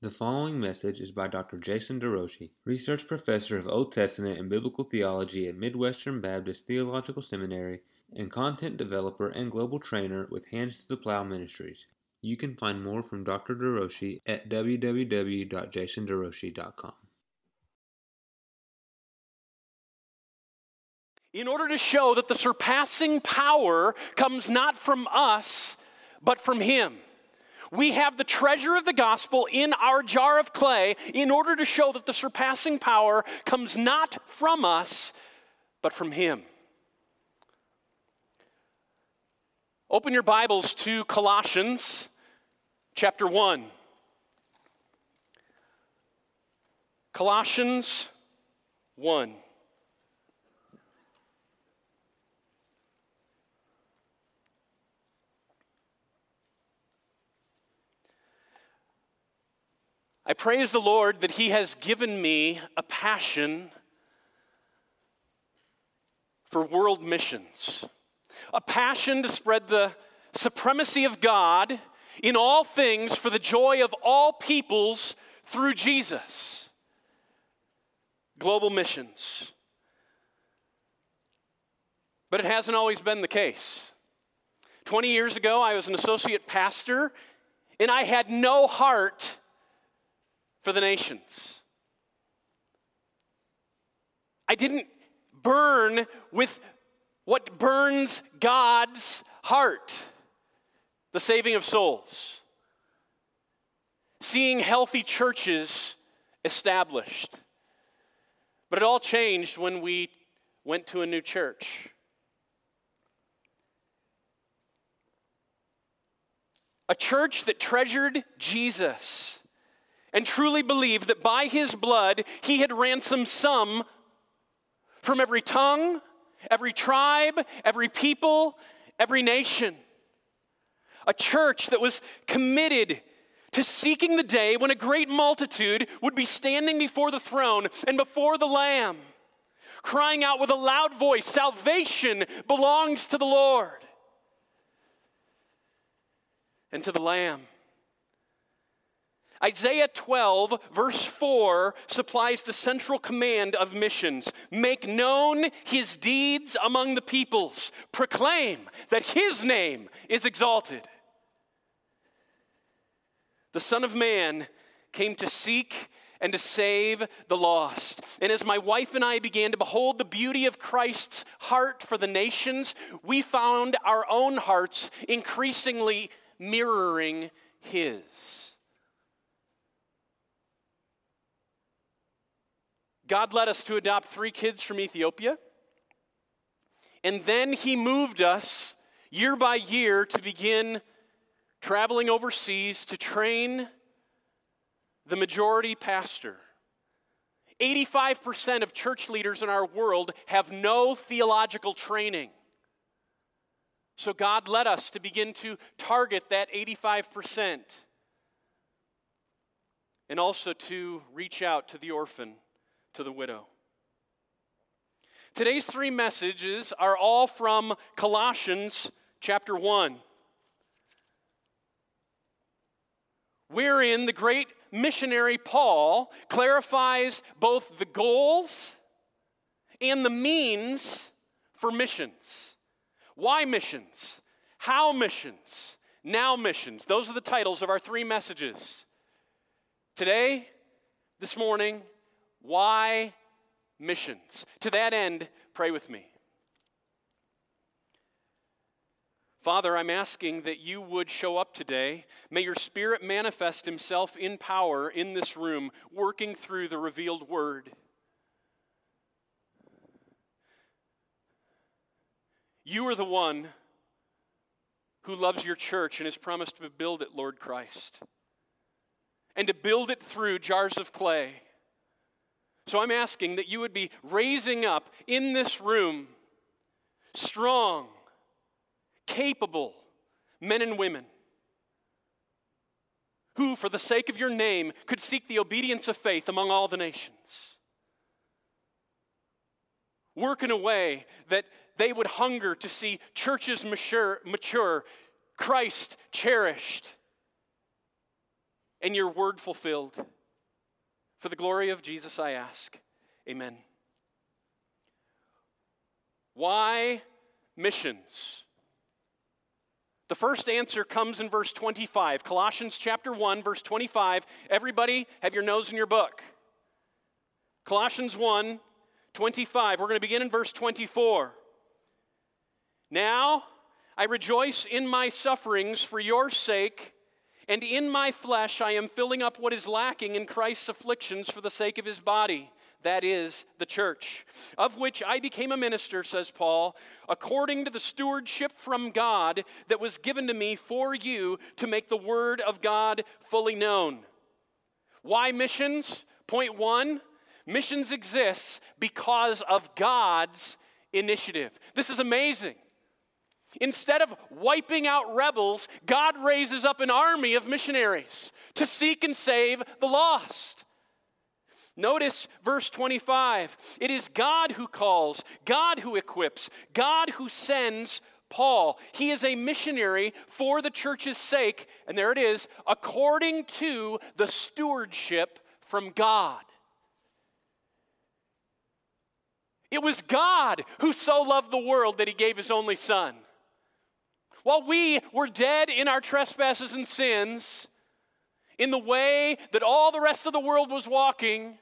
The following message is by Dr. Jason DeRouchie, Research Professor of Old Testament and Biblical Theology at Midwestern Baptist Theological Seminary and content developer and global trainer with Hands to the Plow Ministries. You can find more from Dr. DeRouchie at www.jasonderouchie.com. In order to show that the surpassing power comes not from us, but from Him. We have the treasure of the gospel in our jar of clay in order to show that the surpassing power comes not from us, but from Him. Open your Bibles to Colossians chapter 1. Colossians 1. I praise the Lord that He has given me a passion for world missions, a passion to spread the supremacy of God in all things for the joy of all peoples through Jesus. Global missions. But it hasn't always been the case. 20 years ago, I was an associate pastor, and I had no heart for the nations. I didn't burn with what burns God's heart the saving of souls, seeing healthy churches established. But it all changed when we went to a new church. A church that treasured Jesus and truly believed that by his blood he had ransomed some from every tongue, every tribe, every people, every nation. A church that was committed to seeking the day when a great multitude would be standing before the throne and before the Lamb, crying out with a loud voice Salvation belongs to the Lord and to the Lamb. Isaiah 12, verse 4, supplies the central command of missions make known his deeds among the peoples, proclaim that his name is exalted. The Son of Man came to seek and to save the lost. And as my wife and I began to behold the beauty of Christ's heart for the nations, we found our own hearts increasingly mirroring his. God led us to adopt three kids from Ethiopia. And then He moved us year by year to begin traveling overseas to train the majority pastor. 85% of church leaders in our world have no theological training. So God led us to begin to target that 85% and also to reach out to the orphan to the widow. Today's three messages are all from Colossians chapter 1, wherein the great missionary Paul clarifies both the goals and the means for missions. Why missions? How missions? Now missions. Those are the titles of our three messages. Today, this morning, why missions? To that end, pray with me. Father, I'm asking that you would show up today. May your Spirit manifest himself in power in this room, working through the revealed word. You are the one who loves your church and has promised to build it, Lord Christ, and to build it through jars of clay so I'm asking that you would be raising up in this room strong, capable men and women who, for the sake of your name, could seek the obedience of faith among all the nations. Work in a way that they would hunger to see churches mature, mature Christ cherished, and your word fulfilled. For the glory of Jesus, I ask. Amen. Why missions? The first answer comes in verse 25. Colossians chapter 1, verse 25. Everybody, have your nose in your book. Colossians 1, 25. We're going to begin in verse 24. Now I rejoice in my sufferings for your sake, and in my flesh I am filling up what is lacking in Christ's afflictions for the sake of his body that is the church, of which I became a minister, says Paul, according to the stewardship from God that was given to me for you to make the word of God fully known. Why missions? Point one missions exists because of God's initiative. This is amazing. Instead of wiping out rebels, God raises up an army of missionaries to seek and save the lost. Notice verse 25. It is God who calls, God who equips, God who sends Paul. He is a missionary for the church's sake, and there it is, according to the stewardship from God. It was God who so loved the world that he gave his only son. While we were dead in our trespasses and sins, in the way that all the rest of the world was walking,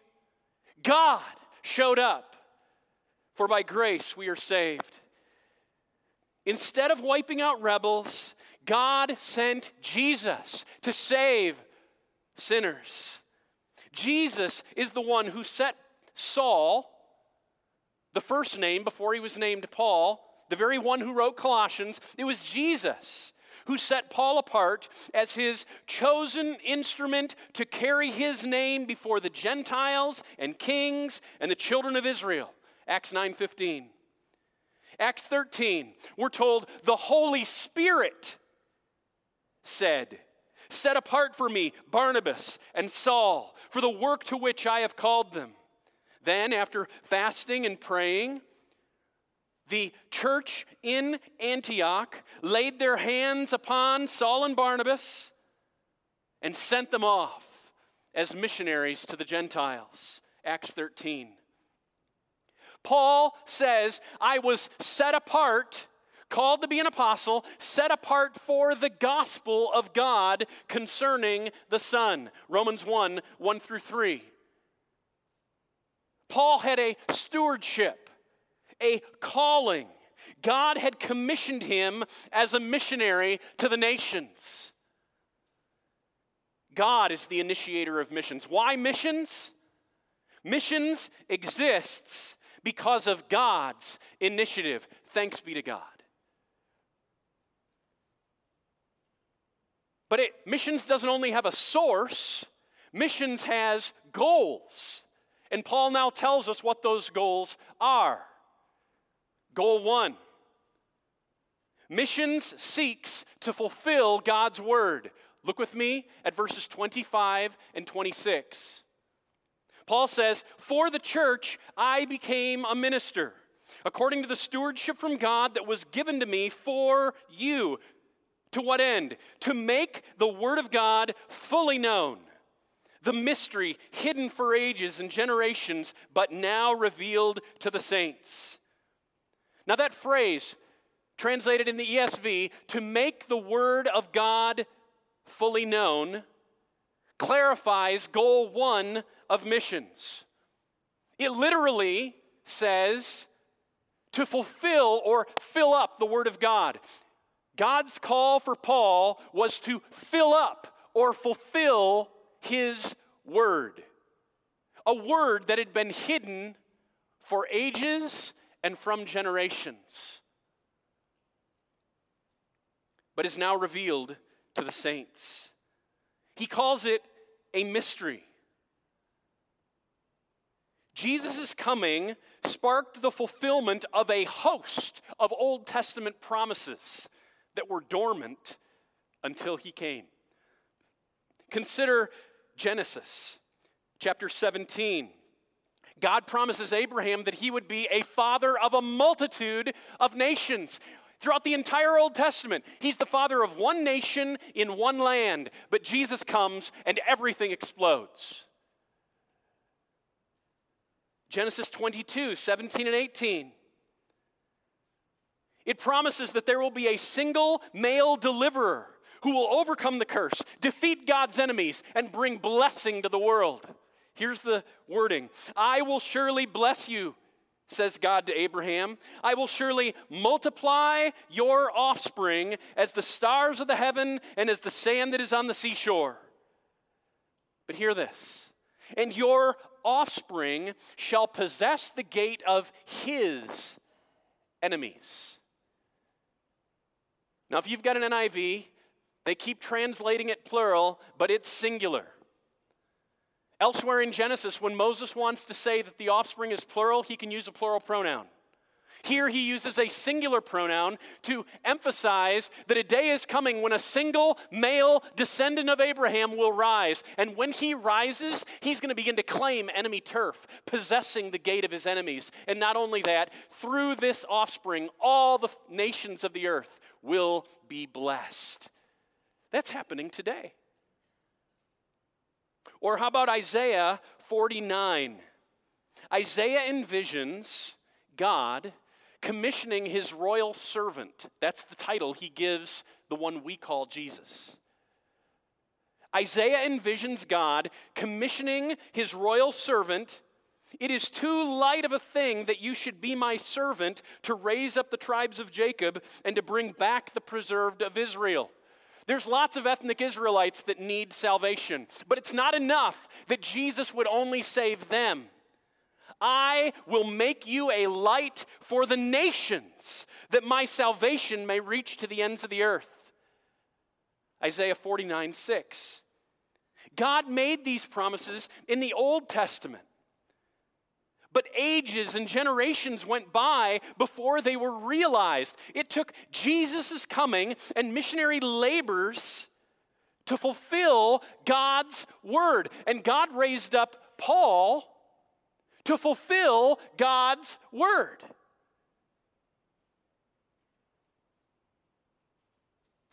God showed up. For by grace we are saved. Instead of wiping out rebels, God sent Jesus to save sinners. Jesus is the one who set Saul, the first name before he was named Paul, the very one who wrote Colossians, it was Jesus who set Paul apart as his chosen instrument to carry his name before the Gentiles and kings and the children of Israel. Acts 9:15. Acts 13, we're told the Holy Spirit said, Set apart for me Barnabas and Saul for the work to which I have called them. Then, after fasting and praying, the church in Antioch laid their hands upon Saul and Barnabas and sent them off as missionaries to the Gentiles. Acts 13. Paul says, I was set apart, called to be an apostle, set apart for the gospel of God concerning the Son. Romans 1 1 through 3. Paul had a stewardship a calling. God had commissioned him as a missionary to the nations. God is the initiator of missions. Why missions? Missions exists because of God's initiative. Thanks be to God. But it, missions doesn't only have a source, missions has goals. And Paul now tells us what those goals are. Goal one missions seeks to fulfill God's word. Look with me at verses 25 and 26. Paul says, For the church I became a minister, according to the stewardship from God that was given to me for you. To what end? To make the word of God fully known, the mystery hidden for ages and generations, but now revealed to the saints. Now, that phrase, translated in the ESV, to make the Word of God fully known, clarifies goal one of missions. It literally says to fulfill or fill up the Word of God. God's call for Paul was to fill up or fulfill his Word, a word that had been hidden for ages and from generations, but is now revealed to the saints. He calls it a mystery. Jesus' coming sparked the fulfillment of a host of Old Testament promises that were dormant until he came. Consider Genesis chapter 17. God promises Abraham that he would be a father of a multitude of nations. Throughout the entire Old Testament, he's the father of one nation in one land, but Jesus comes and everything explodes. Genesis 22, 17 and 18. It promises that there will be a single male deliverer who will overcome the curse, defeat God's enemies, and bring blessing to the world. Here's the wording I will surely bless you, says God to Abraham. I will surely multiply your offspring as the stars of the heaven and as the sand that is on the seashore. But hear this and your offspring shall possess the gate of his enemies. Now, if you've got an NIV, they keep translating it plural, but it's singular. Elsewhere in Genesis, when Moses wants to say that the offspring is plural, he can use a plural pronoun. Here he uses a singular pronoun to emphasize that a day is coming when a single male descendant of Abraham will rise. And when he rises, he's going to begin to claim enemy turf, possessing the gate of his enemies. And not only that, through this offspring, all the nations of the earth will be blessed. That's happening today. Or how about Isaiah 49? Isaiah envisions God commissioning his royal servant. That's the title he gives the one we call Jesus. Isaiah envisions God commissioning his royal servant. It is too light of a thing that you should be my servant to raise up the tribes of Jacob and to bring back the preserved of Israel. There's lots of ethnic Israelites that need salvation, but it's not enough that Jesus would only save them. I will make you a light for the nations, that my salvation may reach to the ends of the earth. Isaiah 49 6. God made these promises in the Old Testament. But ages and generations went by before they were realized. It took Jesus' coming and missionary labors to fulfill God's word. And God raised up Paul to fulfill God's word.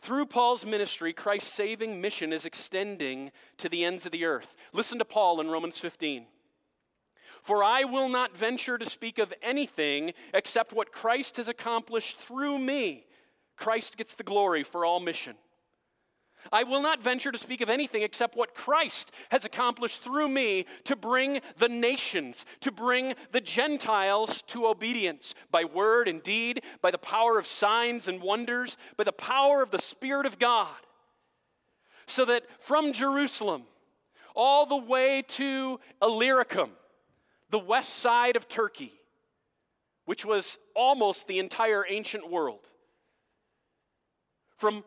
Through Paul's ministry, Christ's saving mission is extending to the ends of the earth. Listen to Paul in Romans 15. For I will not venture to speak of anything except what Christ has accomplished through me. Christ gets the glory for all mission. I will not venture to speak of anything except what Christ has accomplished through me to bring the nations, to bring the Gentiles to obedience by word and deed, by the power of signs and wonders, by the power of the Spirit of God. So that from Jerusalem all the way to Illyricum, the west side of Turkey, which was almost the entire ancient world, from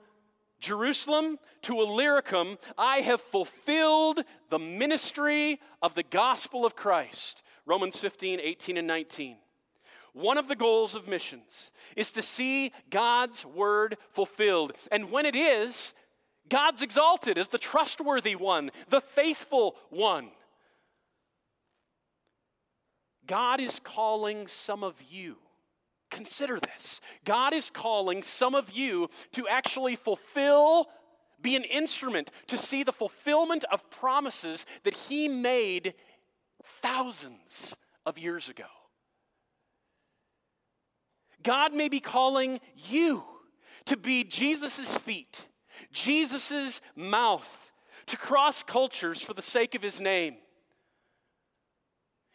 Jerusalem to Illyricum, I have fulfilled the ministry of the gospel of Christ. Romans 15, 18, and 19. One of the goals of missions is to see God's word fulfilled. And when it is, God's exalted as the trustworthy one, the faithful one. God is calling some of you Consider this. God is calling some of you to actually fulfill, be an instrument to see the fulfillment of promises that He made thousands of years ago. God may be calling you to be Jesus' feet, Jesus' mouth, to cross cultures for the sake of His name.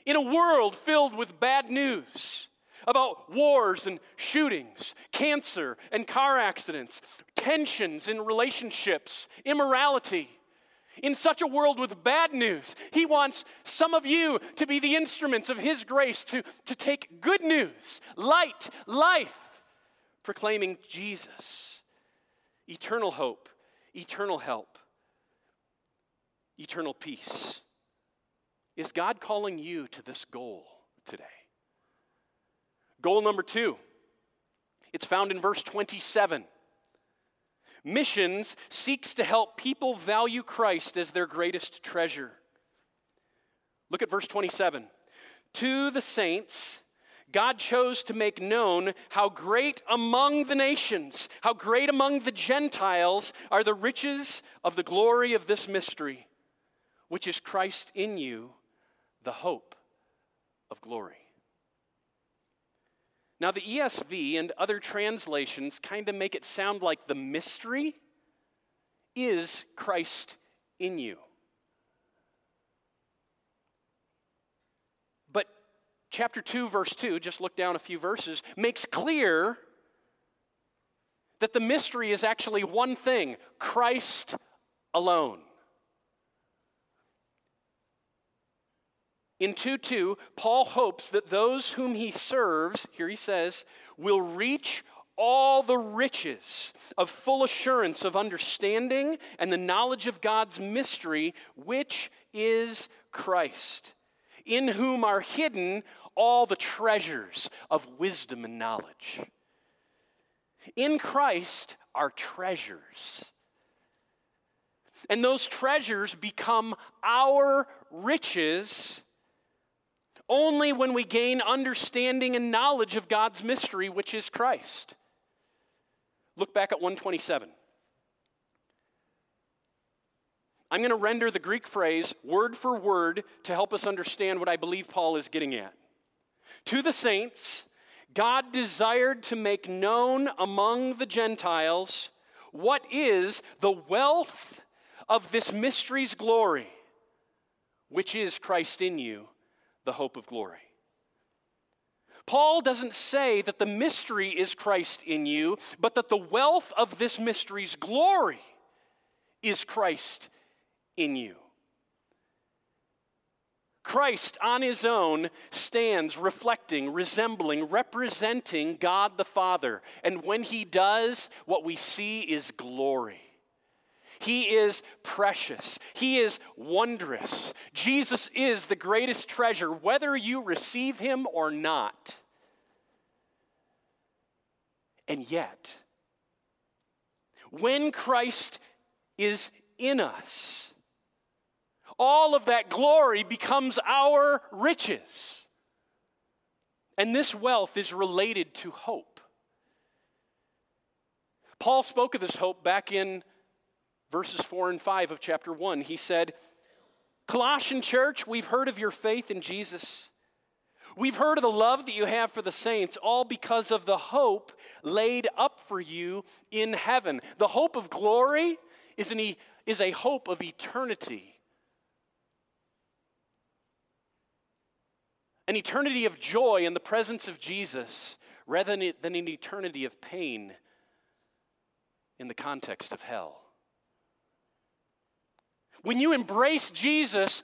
In a world filled with bad news, about wars and shootings, cancer and car accidents, tensions in relationships, immorality. In such a world with bad news, He wants some of you to be the instruments of His grace to, to take good news, light, life, proclaiming Jesus, eternal hope, eternal help, eternal peace. Is God calling you to this goal today? Goal number two, it's found in verse 27. Missions seeks to help people value Christ as their greatest treasure. Look at verse 27. To the saints, God chose to make known how great among the nations, how great among the Gentiles are the riches of the glory of this mystery, which is Christ in you, the hope of glory. Now, the ESV and other translations kind of make it sound like the mystery is Christ in you. But chapter 2, verse 2, just look down a few verses, makes clear that the mystery is actually one thing Christ alone. In 2 2, Paul hopes that those whom he serves, here he says, will reach all the riches of full assurance of understanding and the knowledge of God's mystery, which is Christ, in whom are hidden all the treasures of wisdom and knowledge. In Christ are treasures. And those treasures become our riches only when we gain understanding and knowledge of God's mystery, which is Christ. Look back at 127. I'm going to render the Greek phrase word for word to help us understand what I believe Paul is getting at. To the saints, God desired to make known among the Gentiles what is the wealth of this mystery's glory, which is Christ in you, the hope of glory. Paul doesn't say that the mystery is Christ in you, but that the wealth of this mystery's glory is Christ in you. Christ on his own stands reflecting, resembling, representing God the Father. And when he does, what we see is glory. He is precious. He is wondrous. Jesus is the greatest treasure, whether you receive him or not. And yet, when Christ is in us, all of that glory becomes our riches. And this wealth is related to hope. Paul spoke of this hope back in verses 4 and 5 of chapter 1. He said, Colossian church, we've heard of your faith in Jesus. We've heard of the love that you have for the saints, all because of the hope laid up for you in heaven. The hope of glory is, an, is a hope of eternity. An eternity of joy in the presence of Jesus rather than an eternity of pain in the context of hell. When you embrace Jesus,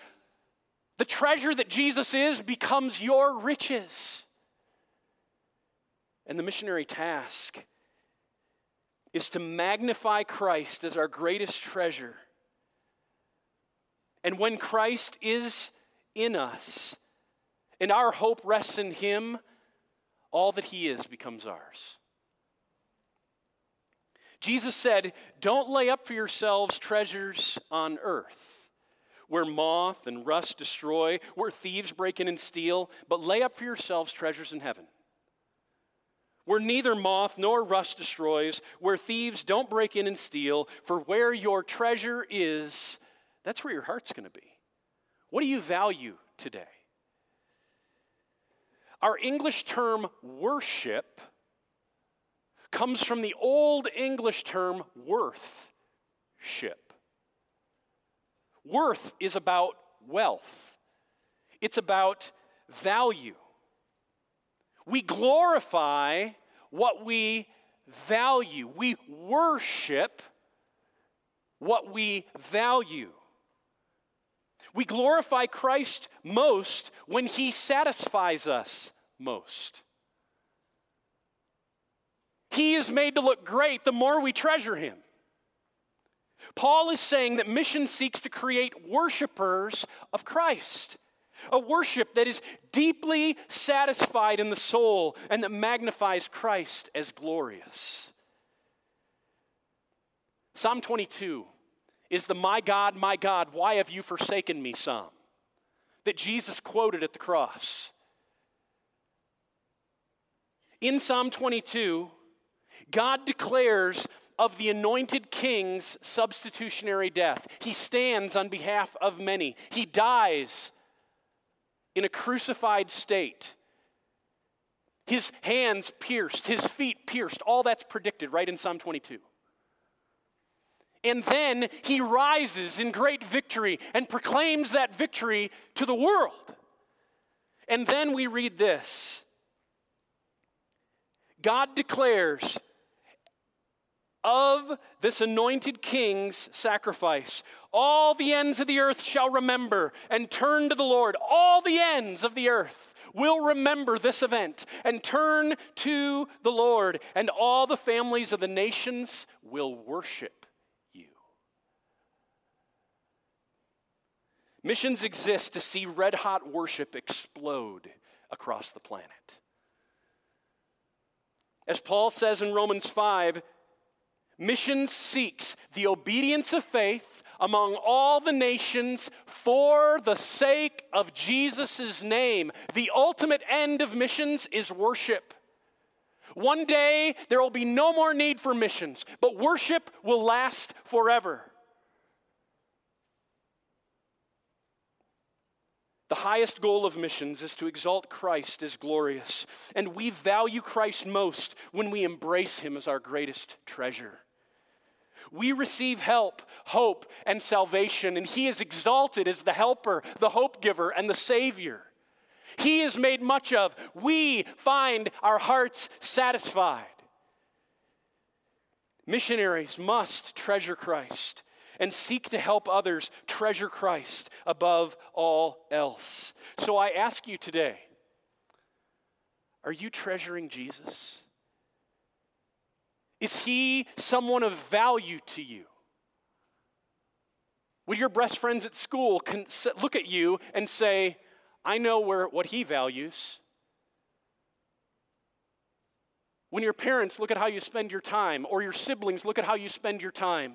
the treasure that Jesus is becomes your riches. And the missionary task is to magnify Christ as our greatest treasure. And when Christ is in us and our hope rests in Him, all that He is becomes ours. Jesus said, Don't lay up for yourselves treasures on earth, where moth and rust destroy, where thieves break in and steal, but lay up for yourselves treasures in heaven, where neither moth nor rust destroys, where thieves don't break in and steal, for where your treasure is, that's where your heart's going to be. What do you value today? Our English term worship comes from the Old English term worth ship. Worth is about wealth, it's about value. We glorify what we value, we worship what we value. We glorify Christ most when he satisfies us most. He is made to look great the more we treasure him. Paul is saying that mission seeks to create worshipers of Christ, a worship that is deeply satisfied in the soul and that magnifies Christ as glorious. Psalm 22 is the My God, my God, why have you forsaken me psalm that Jesus quoted at the cross. In Psalm 22, God declares of the anointed king's substitutionary death. He stands on behalf of many. He dies in a crucified state. His hands pierced, his feet pierced. All that's predicted right in Psalm 22. And then he rises in great victory and proclaims that victory to the world. And then we read this God declares of this anointed king's sacrifice. All the ends of the earth shall remember and turn to the Lord. All the ends of the earth will remember this event and turn to the Lord, and all the families of the nations will worship you. Missions exist to see red hot worship explode across the planet. As Paul says in Romans 5, Missions seeks the obedience of faith among all the nations for the sake of Jesus' name. The ultimate end of missions is worship. One day there will be no more need for missions, but worship will last forever. The highest goal of missions is to exalt Christ as glorious, and we value Christ most when we embrace him as our greatest treasure. We receive help, hope, and salvation, and He is exalted as the helper, the hope giver, and the Savior. He is made much of. We find our hearts satisfied. Missionaries must treasure Christ and seek to help others treasure Christ above all else. So I ask you today are you treasuring Jesus? Is he someone of value to you? Would your best friends at school look at you and say, I know where, what he values? When your parents look at how you spend your time, or your siblings look at how you spend your time,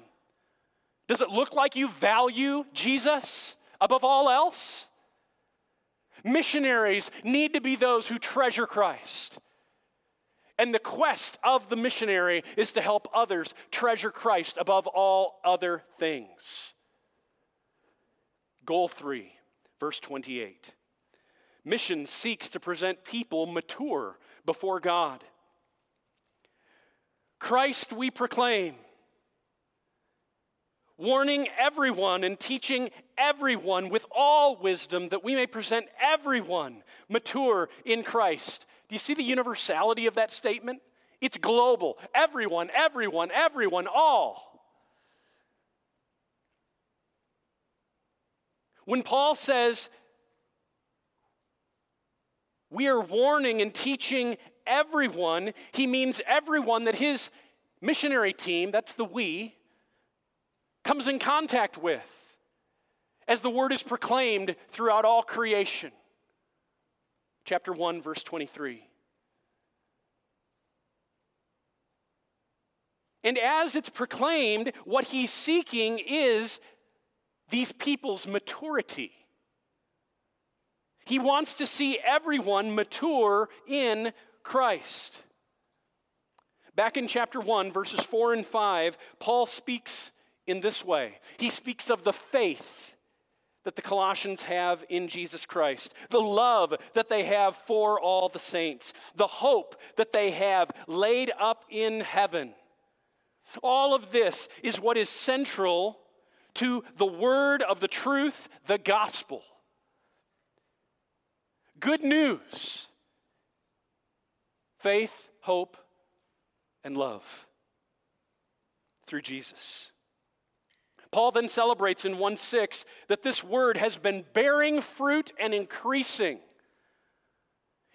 does it look like you value Jesus above all else? Missionaries need to be those who treasure Christ. And the quest of the missionary is to help others treasure Christ above all other things. Goal three, verse 28. Mission seeks to present people mature before God. Christ we proclaim, warning everyone and teaching everyone with all wisdom that we may present everyone mature in Christ. Do you see the universality of that statement? It's global. Everyone, everyone, everyone, all. When Paul says, we are warning and teaching everyone, he means everyone that his missionary team, that's the we, comes in contact with as the word is proclaimed throughout all creation chapter 1, verse 23. And as it's proclaimed, what he's seeking is these people's maturity. He wants to see everyone mature in Christ. Back in chapter 1, verses 4 and 5, Paul speaks in this way. He speaks of the faith that the Colossians have in Jesus Christ, the love that they have for all the saints, the hope that they have laid up in heaven. All of this is what is central to the word of the truth, the gospel. Good news faith, hope, and love through Jesus. Paul then celebrates in 1 6 that this word has been bearing fruit and increasing.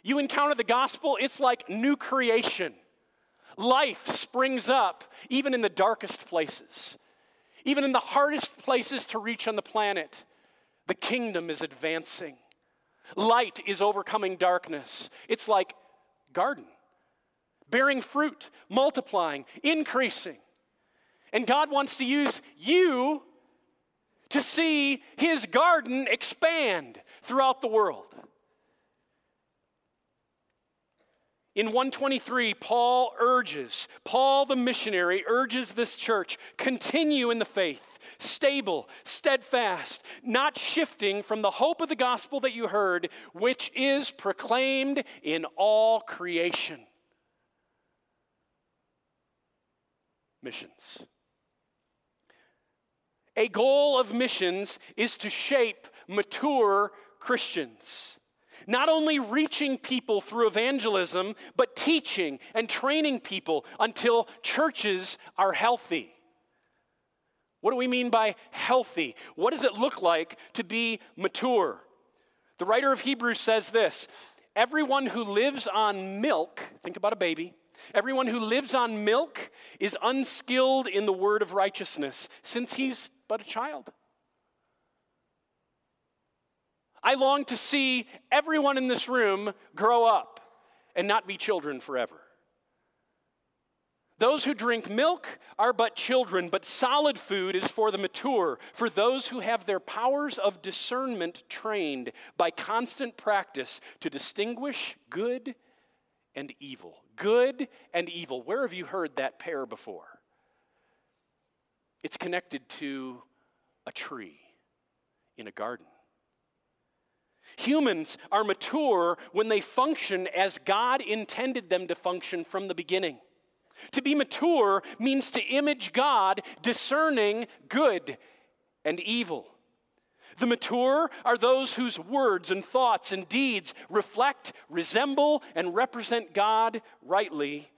You encounter the gospel, it's like new creation. Life springs up even in the darkest places, even in the hardest places to reach on the planet. The kingdom is advancing. Light is overcoming darkness. It's like garden, bearing fruit, multiplying, increasing. And God wants to use you to see his garden expand throughout the world. In 123, Paul urges, Paul the missionary urges this church continue in the faith, stable, steadfast, not shifting from the hope of the gospel that you heard, which is proclaimed in all creation. Missions. A goal of missions is to shape mature Christians. Not only reaching people through evangelism, but teaching and training people until churches are healthy. What do we mean by healthy? What does it look like to be mature? The writer of Hebrews says this Everyone who lives on milk, think about a baby, everyone who lives on milk is unskilled in the word of righteousness, since he's but a child. I long to see everyone in this room grow up and not be children forever. Those who drink milk are but children, but solid food is for the mature, for those who have their powers of discernment trained by constant practice to distinguish good and evil. Good and evil. Where have you heard that pair before? It's connected to a tree in a garden. Humans are mature when they function as God intended them to function from the beginning. To be mature means to image God, discerning good and evil. The mature are those whose words and thoughts and deeds reflect, resemble, and represent God rightly,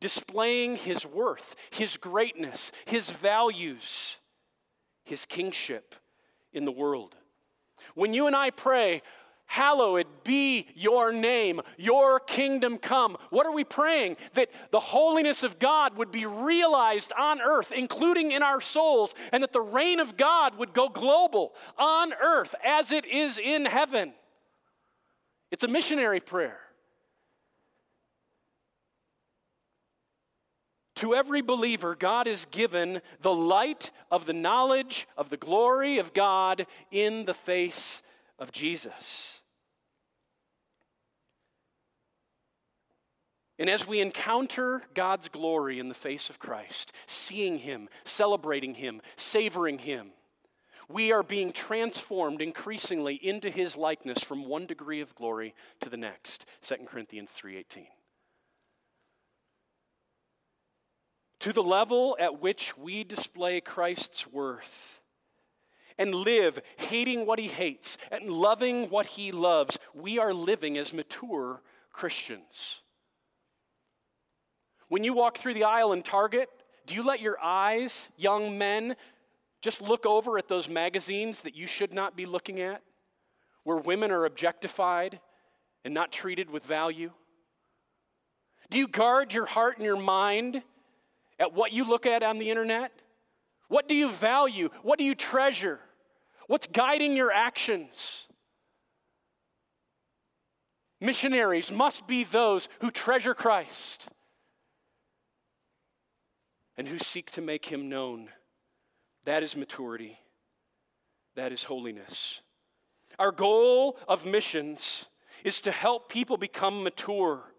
displaying His worth, His greatness, His values, His kingship in the world. When you and I pray, Hallowed be your name, your kingdom come. What are we praying? That the holiness of God would be realized on earth, including in our souls, and that the reign of God would go global on earth as it is in heaven. It's a missionary prayer. To every believer, God has given the light of the knowledge of the glory of God in the face of Jesus. And as we encounter God's glory in the face of Christ, seeing Him, celebrating Him, savoring Him, we are being transformed increasingly into His likeness from one degree of glory to the next. 2 Corinthians 3:18. To the level at which we display Christ's worth and live hating what he hates and loving what he loves, we are living as mature Christians. When you walk through the aisle in Target, do you let your eyes, young men, just look over at those magazines that you should not be looking at, where women are objectified and not treated with value? Do you guard your heart and your mind? At what you look at on the internet? What do you value? What do you treasure? What's guiding your actions? Missionaries must be those who treasure Christ and who seek to make him known. That is maturity, that is holiness. Our goal of missions is to help people become mature.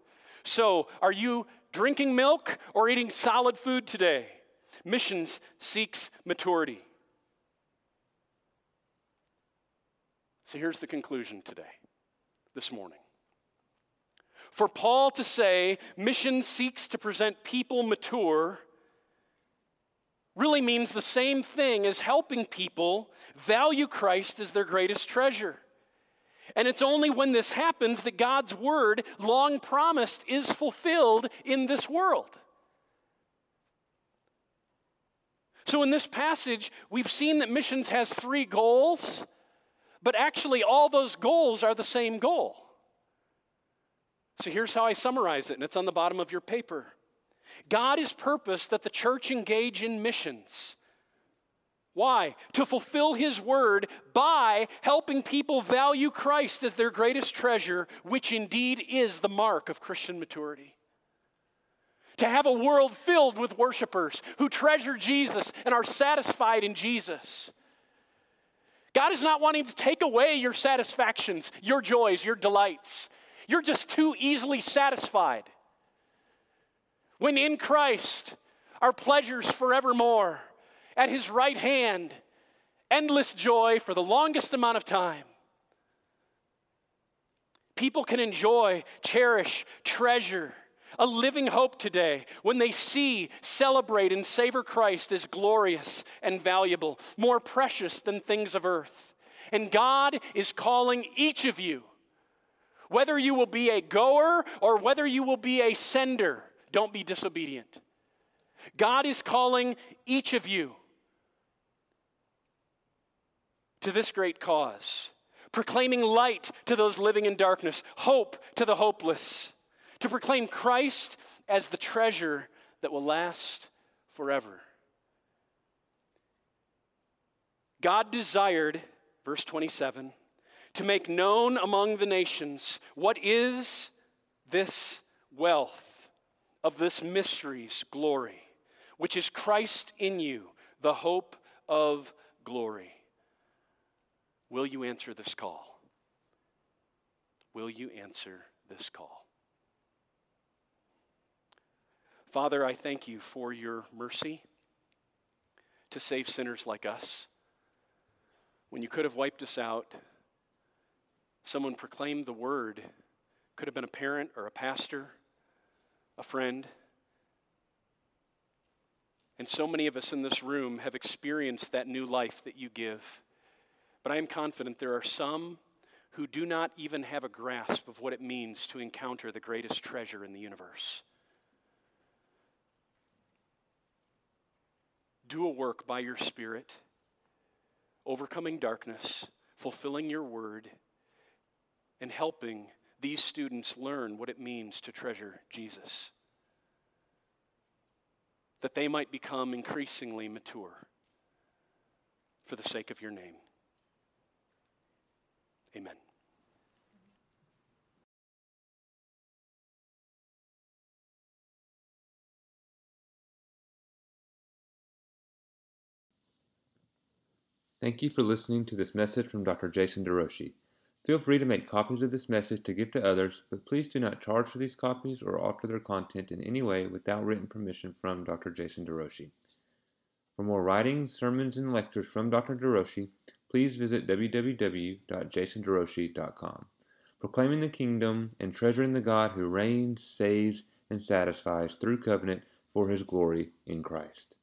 So, are you drinking milk or eating solid food today. Missions seeks maturity. So here's the conclusion today, this morning. For Paul to say mission seeks to present people mature really means the same thing as helping people value Christ as their greatest treasure. And it's only when this happens that God's word, long promised, is fulfilled in this world. So, in this passage, we've seen that missions has three goals, but actually, all those goals are the same goal. So, here's how I summarize it, and it's on the bottom of your paper God is purpose that the church engage in missions. Why? To fulfill His word by helping people value Christ as their greatest treasure, which indeed is the mark of Christian maturity. To have a world filled with worshipers who treasure Jesus and are satisfied in Jesus. God is not wanting to take away your satisfactions, your joys, your delights. You're just too easily satisfied. when in Christ our pleasures forevermore, at his right hand, endless joy for the longest amount of time. People can enjoy, cherish, treasure a living hope today when they see, celebrate, and savor Christ as glorious and valuable, more precious than things of earth. And God is calling each of you, whether you will be a goer or whether you will be a sender, don't be disobedient. God is calling each of you to this great cause, proclaiming light to those living in darkness, hope to the hopeless, to proclaim Christ as the treasure that will last forever. God desired, verse 27, to make known among the nations what is this wealth of this mystery's glory, which is Christ in you, the hope of glory. Will you answer this call? Will you answer this call? Father, I thank you for your mercy to save sinners like us. When you could have wiped us out, someone proclaimed the word. Could have been a parent or a pastor, a friend. And so many of us in this room have experienced that new life that you give. But I am confident there are some who do not even have a grasp of what it means to encounter the greatest treasure in the universe. Do a work by your Spirit, overcoming darkness, fulfilling your word, and helping these students learn what it means to treasure Jesus. That they might become increasingly mature for the sake of your name. Amen. Thank you for listening to this message from Dr. Jason DeRouchie. Feel free to make copies of this message to give to others, but please do not charge for these copies or alter their content in any way without written permission from Dr. Jason DeRouchie. For more writings, sermons, and lectures from Dr. DeRouchie, please visit www.jasonderouchie.com. Proclaiming the kingdom and treasuring the God who reigns, saves, and satisfies through covenant for his glory in Christ.